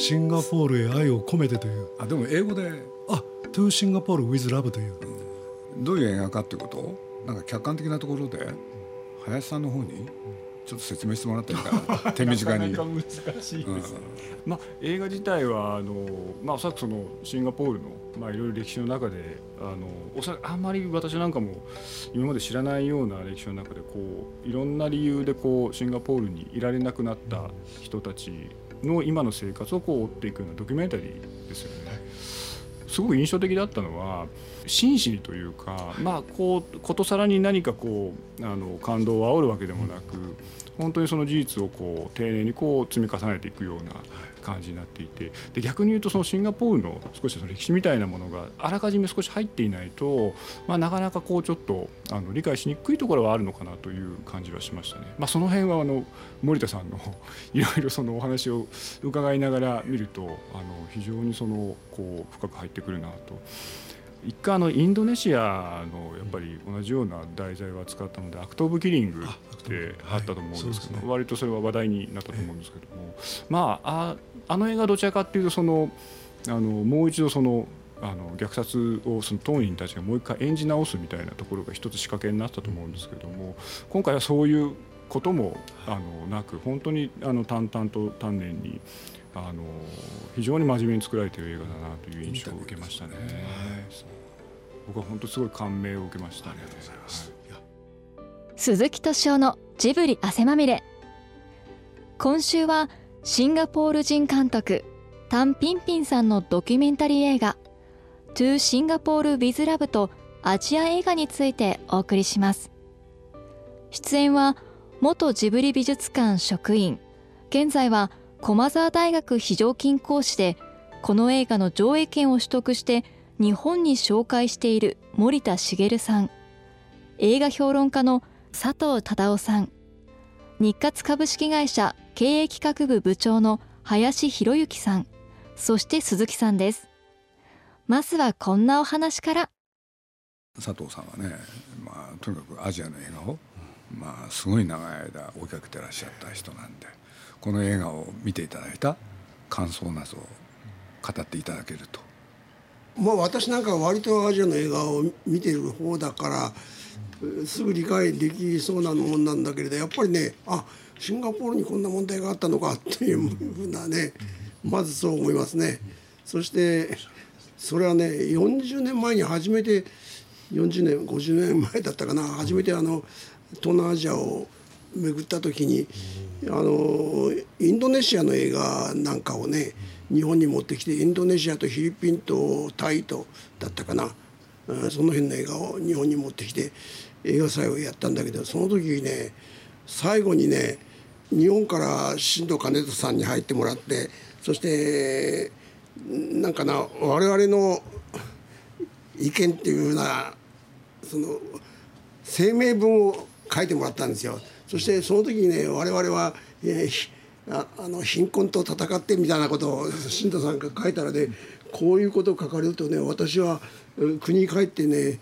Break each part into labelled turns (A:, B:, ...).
A: シンガポールへ愛を込めてという。
B: あでも英語で。
A: あ To Singapore with Love という、
B: どういう映画かっていうこと？なんか客観的なところで林さんの方に？ちょっと説明してもらっていいかな 手短に。
C: なか難しいですね、まあ、映画自体はあの、まあ、おそらくそのシンガポールの、まあ、いろいろ歴史の中であのおそらくあんまり私なんかも今まで知らないような歴史の中でこういろんな理由でこうシンガポールにいられなくなった人たちの今の生活をこう追っていくようなドキュメンタリーですよね。すごく印象的だったのは真摯にというか、まあ、こうことさらに何かこうあの感動を煽るわけでもなく本当にその事実をこう丁寧にこう積み重ねていくような感じになっていてで逆に言うとそのシンガポールの少しその歴史みたいなものがあらかじめ少し入っていないと、まあ、なかなかこうちょっとあの理解しにくいところはあるのかなという感じはしましたね。まあ、その辺はあの盛田さんの いろいろそのお話を伺いながら見るとあの非常にそのこう深く入ってくるなと。一回あのインドネシアのやっぱり同じような題材を扱ったのでアクト・オブ・キリングってあったと思うんですけど、割とそれは話題になったと思うんですけども、まああの映画はどちらかっていうとそのあのもう一度そのあの虐殺をその当人たちがもう一回演じ直すみたいなところが一つ仕掛けになったと思うんですけども今回はそういうこともあのなく本当にあの淡々と丹念にあの非常に真面目に作られている映画だなという印象を受けましたね。僕は本当すごい感銘を受けました、ね、ありがとうございます。
D: 鈴木敏夫のジブリ汗まみれ。今週はシンガポール人監督タン・ピンピンさんのドキュメンタリー映画 To Singapore with Love とアジア映画についてお送りします。出演は元ジブリ美術館職員、現在は駒沢大学非常勤講師でこの映画の上映権を取得して日本に紹介している森田茂さん。映画評論家の佐藤忠夫さん。日活株式会社経営企画部部長の林博之さん。そして鈴木さんです。まずはこんなお話から。
B: 佐藤さんはね、まあ、とにかくアジアの映画を、まあ、すごい長い間追いかけてらっしゃった人なんでこの映画を見ていただいた感想などを語っていただけると。
E: まあ私なんか割とアジアの映画を見ている方だからすぐ理解できそうなもんなんだけれどやっぱりねあシンガポールにこんな問題があったのかというふうなね まずそう思いますね。そしてそれはね40年前に初めて40年50年前だったかな初めてあの東南アジアを巡った時にあのインドネシアの映画なんかをね日本に持ってきてインドネシアとフィリピンとタイとだったかなその辺の映画を日本に持ってきて映画祭をやったんだけどその時にね最後にね日本から新藤兼人さんに入ってもらってそしてなんかな我々の意見っていうふうなその声明文を書いてもらったんですよ。そしてその時にね我々は、えー、ああの貧困と戦ってみたいなことを新藤さんが書いたらねこういうことを書かれるとね私は国に帰ってね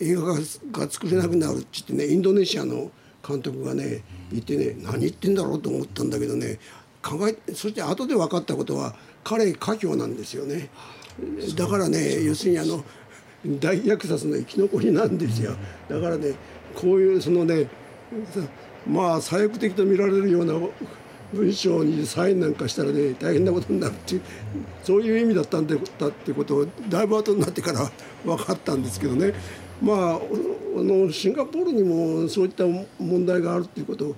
E: 映画が作れなくなるって言ってねインドネシアの監督がね言ってね何言ってんだろうと思ったんだけどね考えそして後で分かったことは彼華僑なんですよね。だからね要するにあの大虐殺の生き残りなんですよ。だからねこういうそのねまあ左翼的と見られるような文章にサインなんかしたらね大変なことになるっていうそういう意味だったんだってことをだいぶ後になってから分かったんですけどねまああのシンガポールにもそういった問題があるっていうことを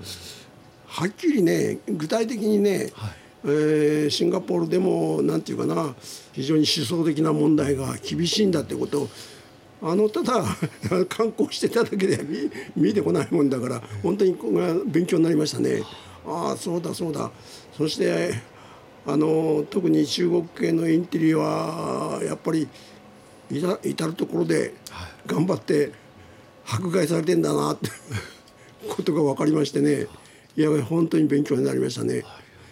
E: はっきりね具体的にね、はい、えー、シンガポールでも何て言うかな非常に思想的な問題が厳しいんだってことをあのただ 観光してただけで見てこないもんだから 本当に勉強になりましたね。ああそうだそうだそしてあの特に中国系のインテリはやっぱり至る所で頑張って迫害されてんだなってことが分かりましてねいや本当に勉強になりましたね。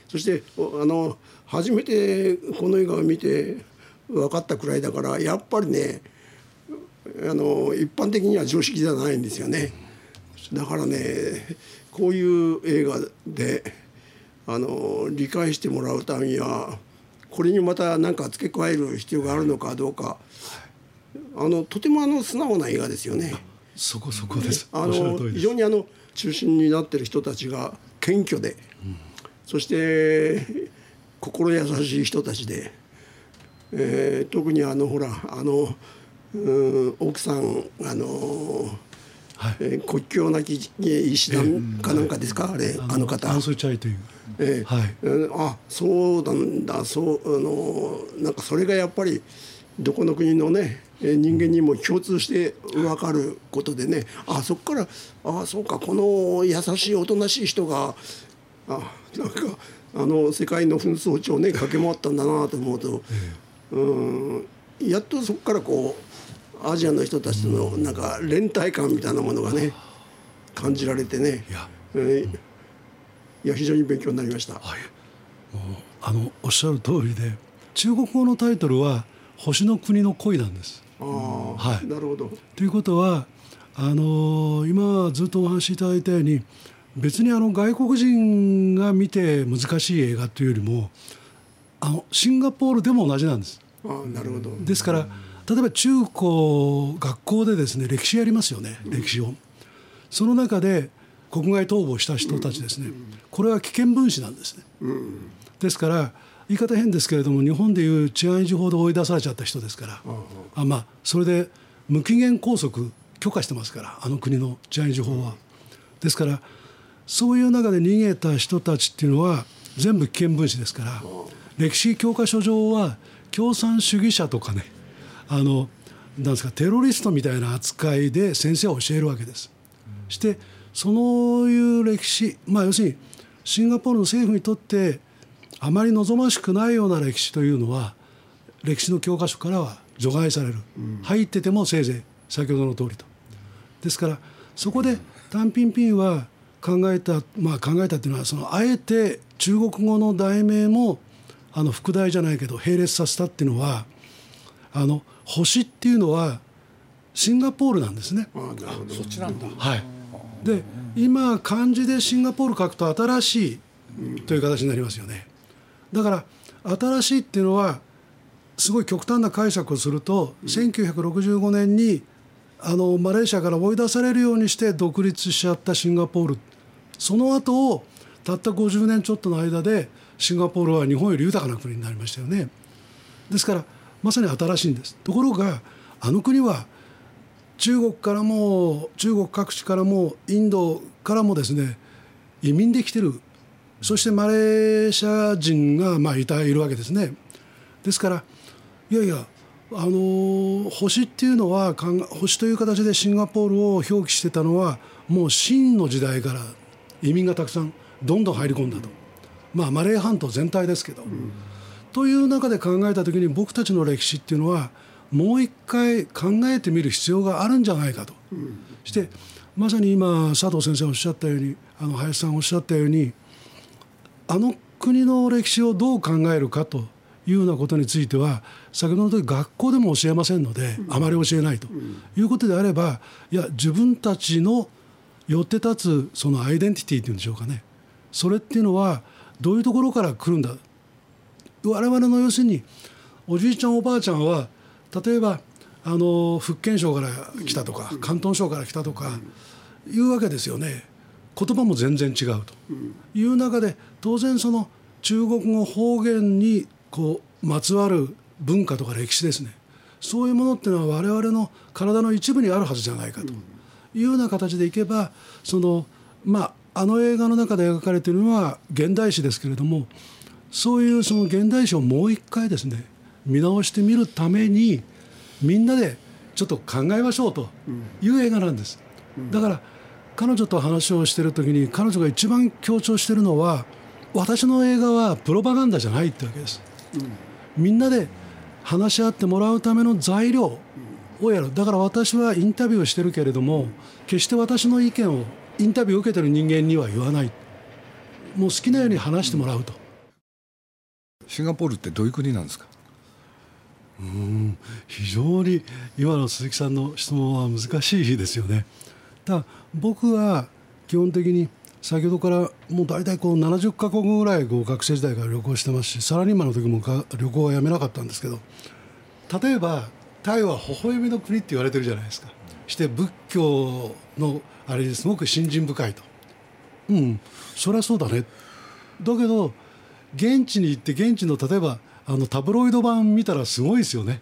E: そしてあの初めてこの映画を見て分かったくらいだからやっぱりねあの一般的には常識じゃないんですよね。だからねこういう映画であの理解してもらうためにはこれにまた何か付け加える必要があるのかどうかあのとてもあの素直な映画ですよね。
A: そこそこです
E: あの非常にあの中心になってる人たちが謙虚で、そして心優しい人たちで、えー特にあのほらあのうん奥さんあの、
A: はい。
E: えー国境なき医師団かなんかですか、あれあの方
A: アンソイチャイという。
E: ええ。
A: はい。
E: えーあそうなんだ。そうあのなんかそれがやっぱりどこの国のねえー人間にも共通して分かることでね。あそこからあそうかこの優しいおとなしい人があなんかあの世界の紛争地をね駆け回ったんだなと思うと、うんやっとそこからこうアジアの人たちとのなんか連帯感みたいなものがね感じられてね
A: いや
E: えーいや非常に勉強になりました。
A: あのおっしゃる通りで中国語のタイトルは「星の国の恋」なんです。
E: ああ、
A: はい
E: なるほど。
A: ということはあの今ずっとお話しいただいたように別にあの外国人が見て難しい映画というよりもあのシンガポールでも同じなんです。
E: ああ、なるほど。
A: ですから例えば中高学校でですね歴史やりますよね歴史を。その中で国外逃亡した人たちですねこれは危険分子なんですね。ですから言い方変ですけれども日本でいう治安維持法で追い出されちゃった人ですからあまあそれで無期限拘束許可してますからあの国の治安維持法は。ですからそういう中で逃げた人たちっていうのは全部危険分子ですから歴史教科書上は共産主義者とかねあのなんですかテロリストみたいな扱いで先生は教えるわけです。してそういう歴史まあ要するにシンガポールの政府にとってあまり望ましくないような歴史というのは歴史の教科書からは除外される、入っててもせいぜい先ほどの通りと。ですからそこでタンピンピンは考えたまあ考えたっていうのはそのあえて中国語の題名もあの副題じゃないけど並列させたっていうのはあの星っていうのはシンガポールなんですね。
E: ああ、なるほど。
B: そっちなんだ
A: はい、で今漢字でシンガポール書くと新しいという形になりますよねだから新しいっていうのはすごい極端な解釈をすると、1965年にあのマレーシアから追い出されるようにして独立しちゃったシンガポールその後をたった50年ちょっとの間でシンガポールは日本より豊かな国になりましたよね。ですからまさに新しいんです。ところがあの国は中国からも中国各地からもインドからもですね移民で来てる。そしてマレーシア人がまあいたいるわけですね。ですからいやいやあの星っていうのは星という形でシンガポールを表記してたのはもう清の時代から移民がたくさんどんどん入り込んだと。まあマレー半島全体ですけど、という中で考えた時に僕たちの歴史っていうのはもう一回考えてみる必要があるんじゃないかと、してまさに今佐藤先生おっしゃったようにあの林さんおっしゃったようにあの国の歴史をどう考えるかというようなことについては先ほどの時学校でも教えませんので、あまり教えないということであればいや自分たちのよって立つそのアイデンティティっていうんでしょうかね。それっていうのはどういうところから来るんだ。我々の要するにおじいちゃんおばあちゃんは例えばあの福建省から来たとか広東省から来たとかいうわけですよね。言葉も全然違うと。いう中で当然その中国語方言にこうまつわる文化とか歴史ですね。そういうものっていうのは我々の体の一部にあるはずじゃないかというような形でいけばそのまああの映画の中で描かれているのは現代史ですけれどもそういうその現代史をもう一回ですね見直してみるためにみんなでちょっと考えましょうという映画なんです。だから彼女と話をしてる時に彼女が一番強調してるのは私の映画はプロパガンダじゃないってわけです。みんなで話し合ってもらうための材料をやるだから私はインタビューをしてるけれども決して私の意見をインタビューを受けてる人間には言わないもう好きなように話してもらうと。
B: シンガポールってどういう国なんですか？
A: 非常に今の鈴木さんの質問は難しいですよね。ただ僕は基本的に先ほどからもう大体こう70カ国ぐらいこう学生時代から旅行してますしサラリーマンの時も旅行はやめなかったんですけど例えばタイは微笑みの国って言われてるじゃないですか。して仏教のあれですごく信心深いと。うんそりゃそうだね。だけど現地に行って現地の例えばあのタブロイド版見たらすごいですよね。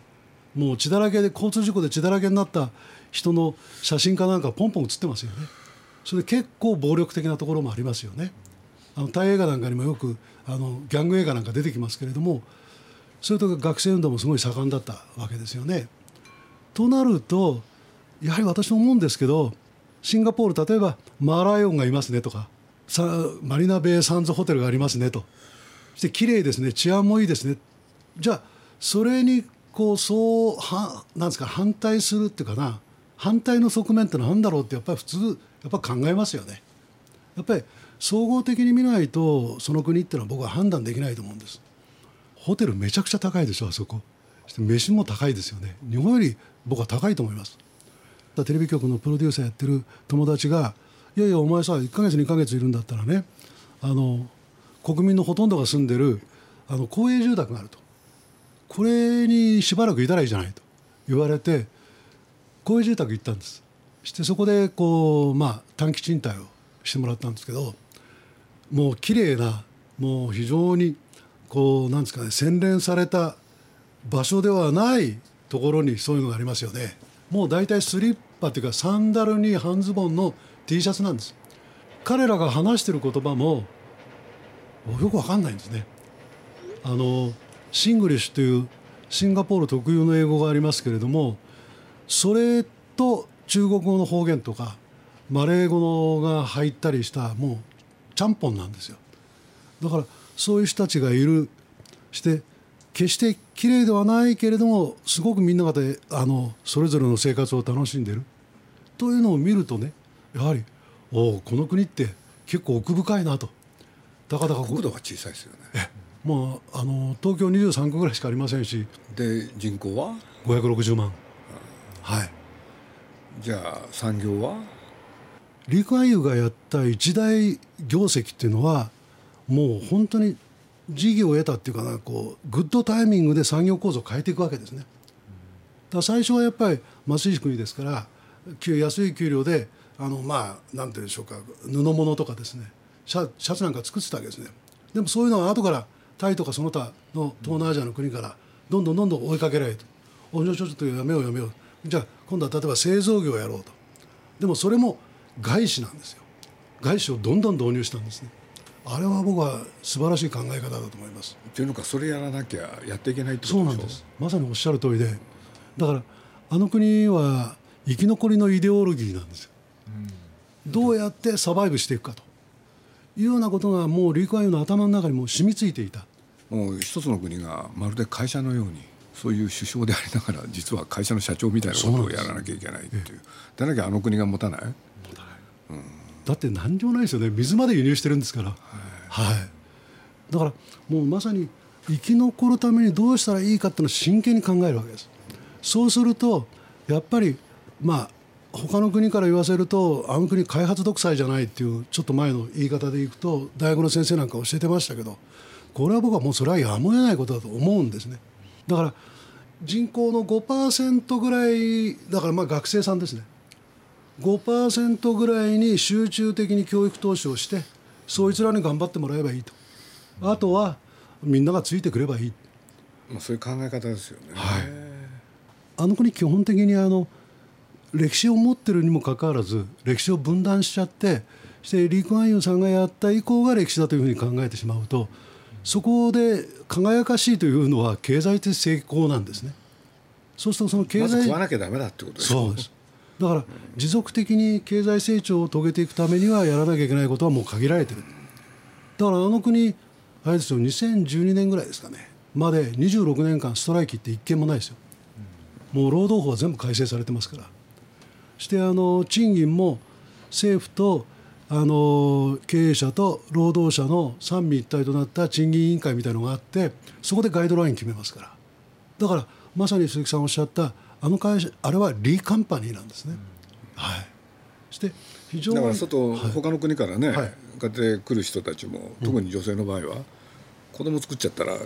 A: もう血だらけで交通事故で血だらけになった人の写真かなんかポンポン写ってますよね。それで結構暴力的なところもありますよね。あのタイ映画なんかにもよくあのギャング映画なんか出てきますけれどもそれと学生運動もすごい盛んだったわけですよね。となるとやはり私も思うんですけどシンガポール例えばマーライオンがいますねとかさマリナベイサンズホテルがありますねとそして綺麗ですね治安もいいですねじゃあそれにこうそうはなんですか反対するっていうかな反対の側面って何だろうってやっぱり普通やっぱ考えますよね。やっぱり総合的に見ないとその国っていうのは僕は判断できないと思うんです。ホテルめちゃくちゃ高いでしょあそこ。そして飯も高いですよね。日本より僕は高いと思います。テレビ局のプロデューサーやってる友達が「いやいやお前さ1ヶ月2ヶ月いるんだったらねあの国民のほとんどが住んでるあの公営住宅があるとこれにしばらくいたらいいじゃないと言われて公営住宅行ったんですしてそこでこうまあ短期賃貸をしてもらったんですけどもう綺麗なもう非常にこうなんですかね洗練された場所ではないところにそういうのがありますよね。もう大体スリッパっていうかサンダルに半ズボンの T シャツなんです。彼らが話してる言葉もよくわかんないんですね。あのシングリッシュというシンガポール特有の英語がありますけれどもそれと中国語の方言とかマレー語が入ったりしたもうちゃんぽんなんですよ。だからそういう人たちがいる。して決して綺麗ではないけれどもすごくみんながであのそれぞれの生活を楽しんでる。というのを見るとねやはりおこの国って結構奥深いなと。
B: たかだか国土が小さいですよね。
A: もうあの東京23区ぐらいしかありませんし。
B: で人口は
A: ？560万、はい。
B: じゃあ産業は？
A: リクアユがやった一大業績っていうのはもう本当に事業を得たっていうかなこうグッドタイミングで産業構造を変えていくわけですね。だ最初はやっぱり貧しい国ですから安い給料であのまあなんていうんでしょうか布物とかですねシャシャツなんか作ってたわけですね。でもそういうのは後からタイとかその他の東南アジアの国からどんどんどんどん追いかけられると「おじゃちょっとやめようやめよう」じゃあ今度は例えば製造業をやろうと。でもそれも外資なんですよ。外資をどんどん導入したんですね。あれは僕は素晴らしい考え方だと思います。
B: っていうのかそれやらなきゃやっていけないってこと
A: そうなんです。まさにおっしゃる通りで。だからあの国は生き残りのイデオロギーなんですよ、うん、どうやってサバイブしていくかというようなことがもうリークアイの頭の中にも染みついていた。
B: もう一つの国がまるで会社のようにそういう首相でありながら実は会社の社長みたいなことをやらなきゃいけないっていう。でなきゃあの国が持たない、
A: うん、だって何にもないですよね。水まで輸入してるんですから、はい、はい、だからもうまさに生き残るためにどうしたらいいかっていうのを真剣に考えるわけです。そうするとやっぱりまあ他の国から言わせるとあの国開発独裁じゃないっていうちょっと前の言い方でいくと大学の先生なんか教えてましたけどこれは僕はもうそれはやむを得ないことだと思うんですね。だから人口の5%ぐらいだからまあ学生さんですね5%ぐらいに集中的に教育投資をしてそいつらに頑張ってもらえばいいと。あとはみんながついてくればいい、
B: まあ、そういう考え方ですよね、
A: はい、あの国基本的にあの歴史を持ってるにもかかわらず歴史を分断しちゃってしてリー・クアンユーさんがやった以降が歴史だというふうに考えてしまうとそこで輝かしいというのは経済的成功なんですね。そうするとその経済、ま、
B: 食わなきゃダメだってことです
A: そうですだから持続的に経済成長を遂げていくためにはやらなきゃいけないことはもう限られてる。だからあの国あれですよ2012年ぐらいですかね。まで26年間ストライキって一件もないですよ。もう労働法は全部改正されてますから。してあの賃金も政府とあの経営者と労働者の三位一体となった賃金委員会みたいなのがあってそこでガイドライン決めますから。だからまさに鈴木さんおっしゃったあの会社あれはリーカンパニーなんですね。はい、して非常に
B: だから外、他の国からね、
A: はい。
B: って来る人たちも特に女性の場合は、子供作っちゃったら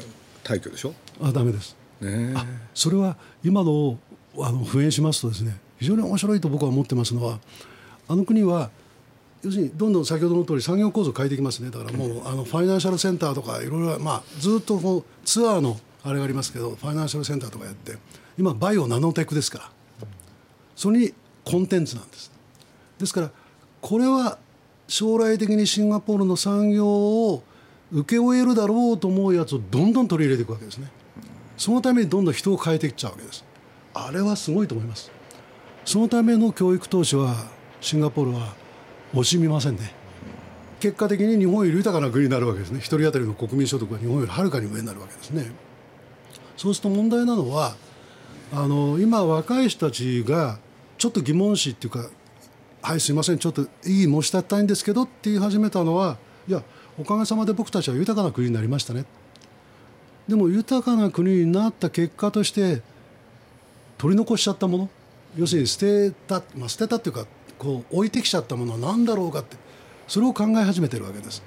B: 退去でしょ？
A: あダメです。
B: ねえ。
A: それは今のあの復縁しますとですね非常に面白いと僕は思ってますのはあの国は要するにどんどん先ほどの通り産業構造を変えていきますね。だからもうあのファイナンシャルセンターとかいろいろまあずっとこうツアーのあれがありますけどファイナンシャルセンターとかやって今バイオナノテクですからそれにコンテンツなんです。ですからこれは将来的にシンガポールの産業を請け負えるだろうと思うやつをどんどん取り入れていくわけですね。そのためにどんどん人を変えていっちゃうわけです。あれはすごいと思います。そのための教育投資はシンガポールは惜しみませんね。結果的に日本より豊かな国になるわけですね。一人当たりの国民所得が日本よりはるかに上になるわけですね。そうすると問題なのはあの今若い人たちがちょっと疑問視っていうか「はいすいませんちょっといい申し立てたいんですけど」って言い始めたのはいやおかげさまで僕たちは豊かな国になりましたね。でも豊かな国になった結果として取り残しちゃったもの要するに捨てた、まあ、捨てたっていうかこう置いてきちゃったものは何だろうかってそれを考え始めてるわけです。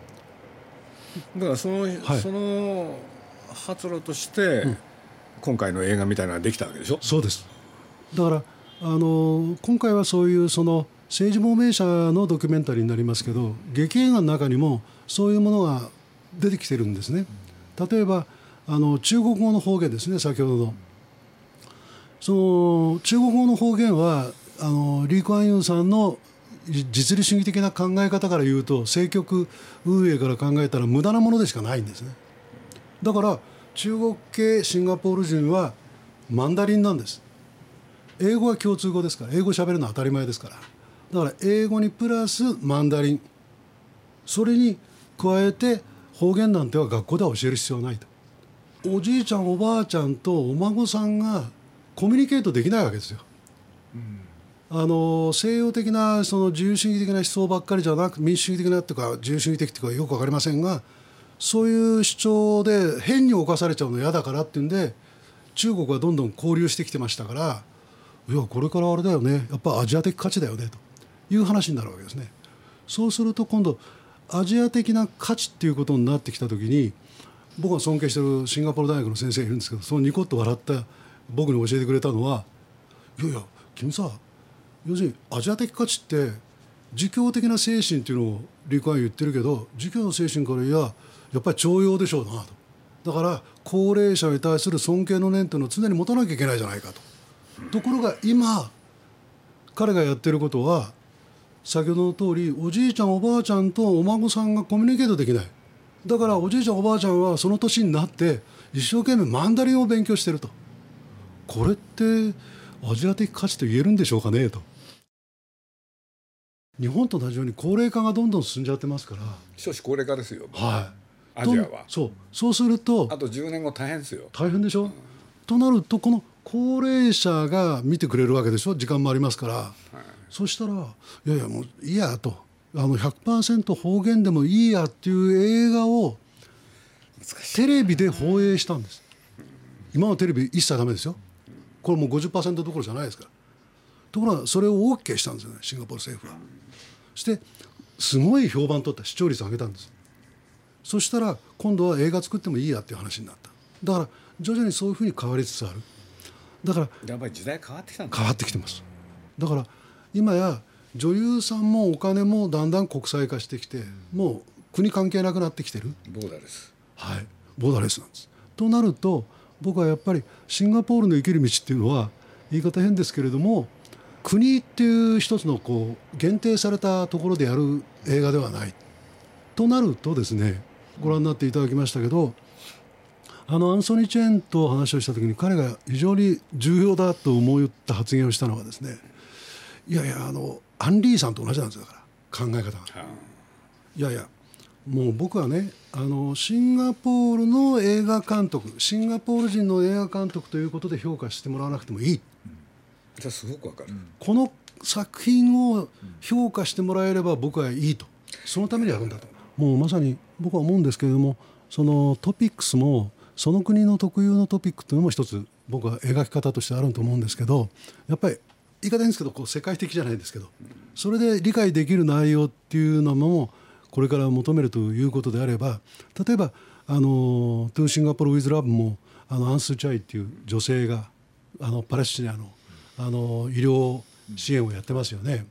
B: だからその,、
A: はい。
B: その発露として、今回の映画みたいなのができたわけでしょ？
A: そうです。だからあの今回はそういうその政治亡命者のドキュメンタリーになりますけど劇映画の中にもそういうものが出てきてるんですね。例えばあの中国語の方言ですね先ほどの。その中国語の方言はあのリー・クアンユンさんの実利主義的な考え方から言うと政局運営から考えたら無駄なものでしかないんですね。だから中国系シンガポール人はマンダリンなんです。英語は共通語ですから英語喋るのは当たり前ですから。だから英語にプラスマンダリン。それに加えて方言なんては学校では教える必要はないと。おじいちゃんおばあちゃんとお孫さんがコミュニケートできないわけですよ。あの西洋的なその自由主義的な思想ばっかりじゃなく民主主義的なっていうか自由主義的っていうかよく分かりませんがそういう主張で変に侵されちゃうの嫌だからっていうんで中国はどんどん交流してきてましたからいやこれからあれだよねやっぱアジア的価値だよねという話になるわけですね。そうすると今度アジア的な価値っていうことになってきた時に僕が尊敬してるシンガポール大学の先生がいるんですけどそのニコッと笑った僕に教えてくれたのはいやいや君さ要するにアジア的価値って儒教的な精神っていうのをリクアン言ってるけど儒教の精神からいややっぱり徴用でしょうなと。だから高齢者に対する尊敬の念というのを常に持たなきゃいけないじゃないかと。ところが今彼がやってることは先ほどの通りおじいちゃんおばあちゃんとお孫さんがコミュニケートできない。だからおじいちゃんおばあちゃんはその年になって一生懸命マンダリンを勉強してると。これってアジア的価値と言えるんでしょうかねと。日本と同じように高齢化がどんどん進んじゃってますから。
B: 少子高齢化ですよ。
A: はい
B: アジアは。
A: とそう。そうすると
B: あと10年後大変ですよ。
A: 大変でしょ、となるとこの高齢者が見てくれるわけでしょ？時間もありますから、そしたらいやいやもういいやと。あの100%方言でもいいやっていう映画をテレビで放映したんです。今のテレビ一切ダメですよ。これもう50%どころじゃないですから。ところがそれを OK したんですよねシンガポール政府は。そしてすごい評判取った。視聴率上げたんですそしたら今度は映画作ってもいいやっていう話になった。だから徐々にそういうふうに変わりつつある。だから
B: やっぱり時代変わってきたんだ。
A: 変わってきてます。だから今や女優さんもお金もだんだん国際化してきてもう国関係なくなってきてる。
B: ボーダーです
A: はい。ボーダーレスなんです。となると僕はやっぱりシンガポールの生きる道っていうのは言い方変ですけれども国っていう一つのこう限定されたところでやる映画ではない。となるとですねご覧になっていただきましたけどあのアンソニー・チェーンと話をした時に彼が非常に重要だと思った発言をしたのはですねいやいやあのアンリーさんと同じなんですよだから考え方が。い。やいやもう僕はねあのシンガポールの映画監督シンガポール人の映画監督ということで評価してもらわなくてもいい。
B: じゃあすごくわかる、
A: この作品を評価してもらえれば僕はいいと。そのためにやるんだともうまさに僕は思うんですけれどもそのトピックスもその国の特有のトピックというのも一つ僕は描き方としてあると思うんですけどやっぱり言い方いいんですけどこう世界的じゃないですけどそれで理解できる内容っていうのもこれから求めるということであれば例えばあの「トゥーシンガポール・ウィズ・ラブ」もあのアンス・チャイっていう女性があのパレスチナのあの医療支援をやってますよね。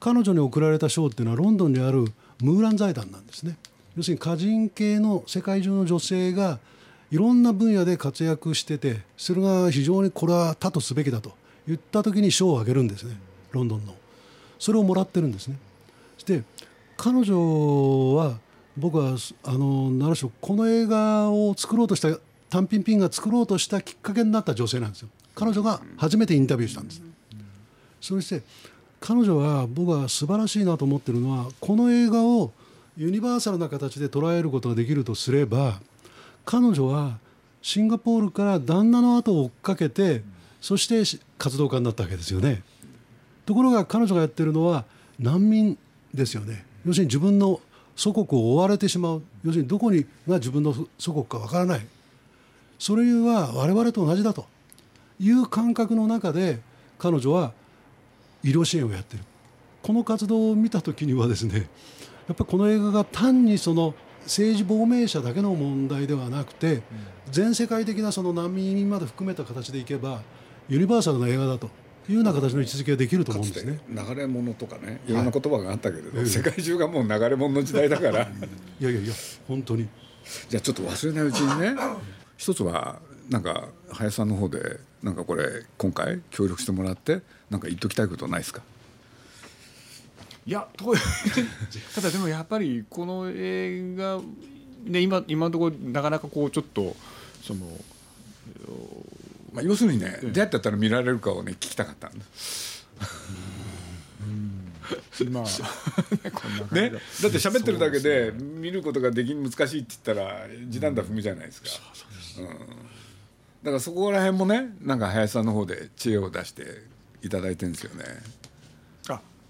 A: 彼女に贈られた賞っていうのはロンドンにあるムーラン財団なんですね。要するに歌人系の世界中の女性がいろんな分野で活躍しててそれが非常にこれは他とすべきだと言った時に賞をあげるんですね。ロンドンの。それをもらってるんですね。そして彼女は僕はあのなるしろこの映画を作ろうとしたタンピンピンが作ろうとしたきっかけになった女性なんですよ。彼女が初めてインタビューしたんです。そして彼女は僕は素晴らしいなと思ってるのはこの映画をユニバーサルな形で捉えることができるとすれば彼女はシンガポールから旦那の後を追っかけてそして活動家になったわけですよね。ところが彼女がやってるのは難民ですよね。要するに自分の祖国を追われてしまう。要するにどこにが自分の祖国かわからない。それは我々と同じだという感覚の中で彼女は医療支援をやってる。この活動を見た時にはですねやっぱりこの映画が単にその政治亡命者だけの問題ではなくて全世界的なその難民移民まで含めた形でいけばユニバーサルな映画だというような形の位置づけができると思うんですね。
B: 流れ物とかねい。ろんな言葉があったけれど、はい、世界中がもう流れ物の時代だから。いや
A: いやいや本当に。
B: じゃあちょっと忘れないうちにね一つはなんか林さんの方でなんかこれ今回協力してもらってなんか言っときたいことないですか？
C: いやただでもやっぱりこの映画ね今今のところなかなかこうちょっとその
B: まあ、要するにね、どうやってやったら見られるかをね聞きたかったんだ。まあ ね、だって喋ってるだけで見ることができ難しいって言ったら時短だ踏みじゃないですか、うん、だからそこら辺もねなんか林さんの方で知恵を出していただいてるんですよね。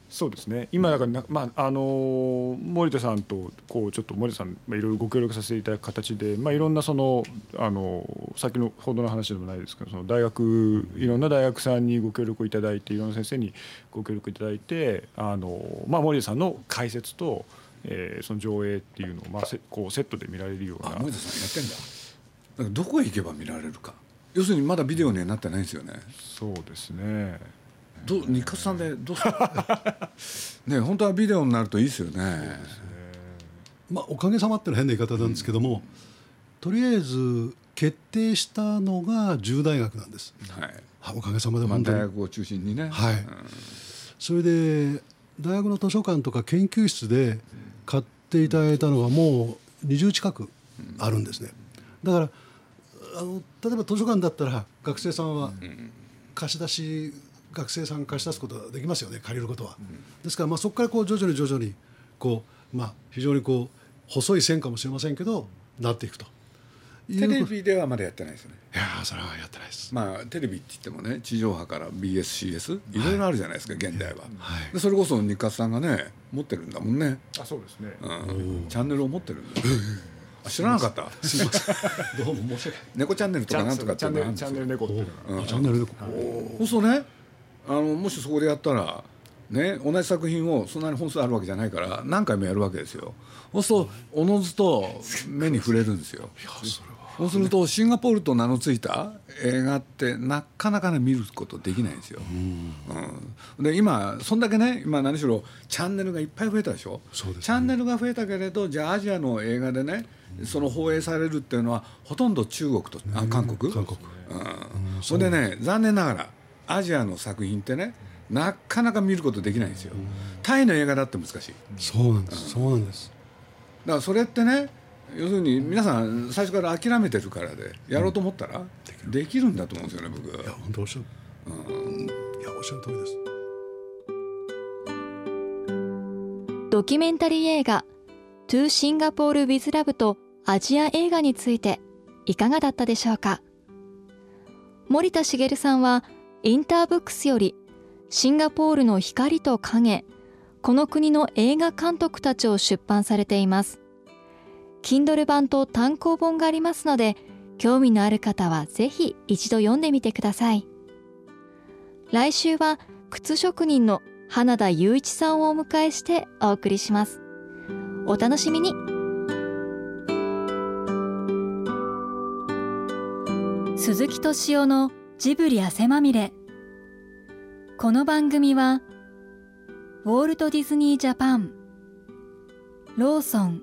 C: そうですね今だからまああの森田さんとこうちょっと森田さん、まあ、いろいろご協力させていただく形で、まあ、いろんなそのあの先のほどの話でもないですけどその大学いろんな大学さんにご協力をいただいていろんな先生にご協力いただいてあの、まあ、森田さんの解説と、えー、その上映っていうのを、まあ、せこうセットで見られるような
B: 森田さんやってんだだからどこへ行けば見られるか要するにまだビデオにはなってないですよね
C: そうですね
B: ど日活さんでどうすね本当はビデオになるといいですよね。
A: まあおかげさまってのは変な言い方なんですけども、うん、とりあえず決定したのが10大学なんです。はい。おかげさまで
B: 本当に、まあ、大学を中心にね。
A: はい。うん、それで大学の図書館とか研究室で買っていただいたのがもう20近くあるんですね。だからあの例えば図書館だったら学生さんは貸し出し学生さん貸し出すことができますよね借りることは。ですからまあそこからこう徐々に徐々にこう、まあ、非常にこう細い線かもしれませんけどなっていくと。
B: テレビではまだやってないですよね。
A: いやそれはやってないです。
B: まあテレビって言ってもね地上波から BSCS いろいろあるじゃないですか、はい、現代は、はい、でそれこそ日活さんがね持ってるんだもんね。
C: あそうですね。
B: うん、チャンネルを持ってるんだ。知らなかった。すみません。どうも申し訳ない。猫チャンネルとかなんとか？
C: チャンネルチャンネル猫っていう。
A: チャンネル猫。
B: そうそうね。あのもしそこでやったらね、同じ作品をそんなに本数あるわけじゃないから何回もやるわけですよそうするとおのずと目に触れるんですよそうするとシンガポールと名の付いた映画ってなかなかね見ることできないんですよ、うん、で今そんだけね今何しろチャンネルがいっぱい増えたでしょ？そうです、ね、チャンネルが増えたけれどじゃあアジアの映画でねその放映されるっていうのはほとんど中国とあ韓国？韓国、うん、それでね残念ながらアジアの作品ってねなかなか見ることできないんですよ、タイの映画だって難しい。
A: そうなんです、そうなんです。
B: だからそれってね要するに皆さん最初から諦めてるからでやろうと思ったらできるんだと思うんですよね僕
A: いや本当おっしゃる、うん、いやおっしゃる通りです。
D: ドキュメンタリー映画「トゥ・シンガポール・ウィズ・ラブ」とアジア映画についていかがだったでしょうか？森田茂さんはインターブックスよりシンガポールの光と影この国の映画監督たちを出版されています Kindle 版と単行本がありますので興味のある方はぜひ一度読んでみてください。来週は靴職人の花田雄一さんをお迎えしてお送りします。お楽しみに。鈴木敏夫のジブリ汗まみれ。この番組はウォールト・ディズニー・ジャパンローソン